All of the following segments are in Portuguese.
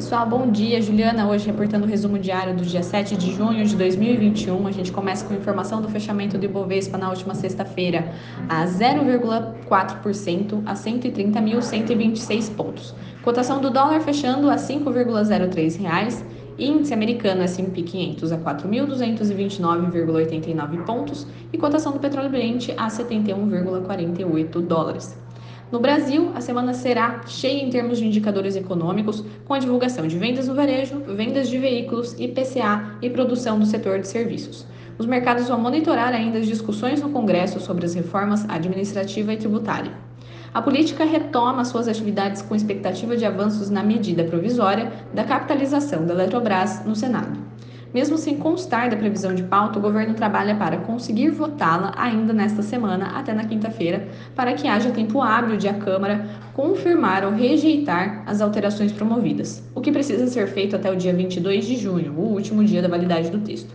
Pessoal, bom dia. Juliana, hoje reportando o resumo diário do dia 7 de junho de 2021. A gente começa com informação do fechamento do Ibovespa na última sexta-feira a 0,4% a 130.126 pontos. Cotação do dólar fechando a 5,03 reais. Índice americano S&P 500 a 4.229,89 pontos e cotação do petróleo Brent a 71,48 dólares. No Brasil, a semana será cheia em termos de indicadores econômicos, com a divulgação de vendas no varejo, vendas de veículos, IPCA e produção do setor de serviços. Os mercados vão monitorar ainda as discussões no Congresso sobre as reformas administrativa e tributária. A política retoma suas atividades com expectativa de avanços na medida provisória da capitalização da Eletrobras no Senado. Mesmo sem constar da previsão de pauta, o governo trabalha para conseguir votá-la ainda nesta semana, até na quinta-feira, para que haja tempo hábil de a Câmara confirmar ou rejeitar as alterações promovidas, o que precisa ser feito até o dia 22 de junho, o último dia da validade do texto.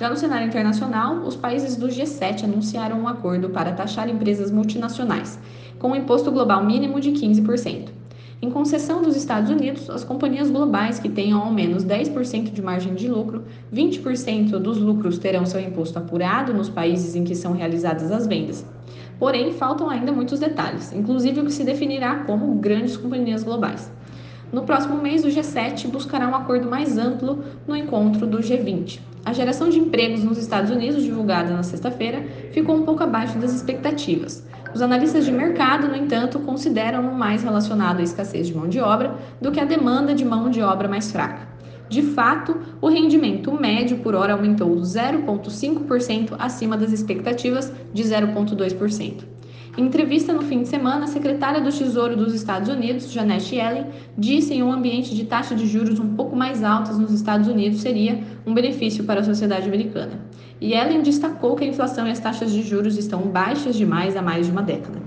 Já no cenário internacional, os países do G7 anunciaram um acordo para taxar empresas multinacionais, com um imposto global mínimo de 15%. Em concessão dos Estados Unidos, as companhias globais que tenham ao menos 10% de margem de lucro, 20% dos lucros terão seu imposto apurado nos países em que são realizadas as vendas. Porém, faltam ainda muitos detalhes, inclusive o que se definirá como grandes companhias globais. No próximo mês, o G7 buscará um acordo mais amplo no encontro do G20. A geração de empregos nos Estados Unidos, divulgada na sexta-feira, ficou um pouco abaixo das expectativas. Os analistas de mercado, no entanto, consideram mais relacionado à escassez de mão de obra do que à demanda de mão de obra mais fraca. De fato, o rendimento médio por hora aumentou 0,5% acima das expectativas de 0,2%. Em entrevista no fim de semana, a secretária do Tesouro dos Estados Unidos, Janet Yellen, disse em um ambiente de taxa de juros um pouco mais altas nos Estados Unidos seria um benefício para a sociedade americana. E Yellen destacou que a inflação e as taxas de juros estão baixas demais há mais de uma década.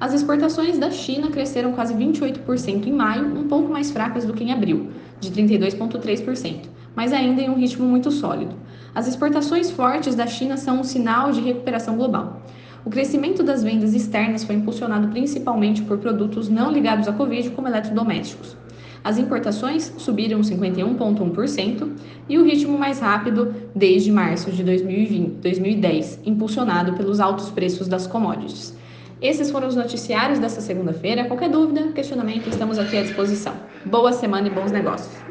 As exportações da China cresceram quase 28% em maio, um pouco mais fracas do que em abril, de 32,3%, mas ainda em um ritmo muito sólido. As exportações fortes da China são um sinal de recuperação global. O crescimento das vendas externas foi impulsionado principalmente por produtos não ligados à Covid, como eletrodomésticos. As importações subiram 51,1% e o ritmo mais rápido desde março de 2020, 2010, impulsionado pelos altos preços das commodities. Esses foram os noticiários dessa segunda-feira. Qualquer dúvida, questionamento, estamos aqui à disposição. Boa semana e bons negócios!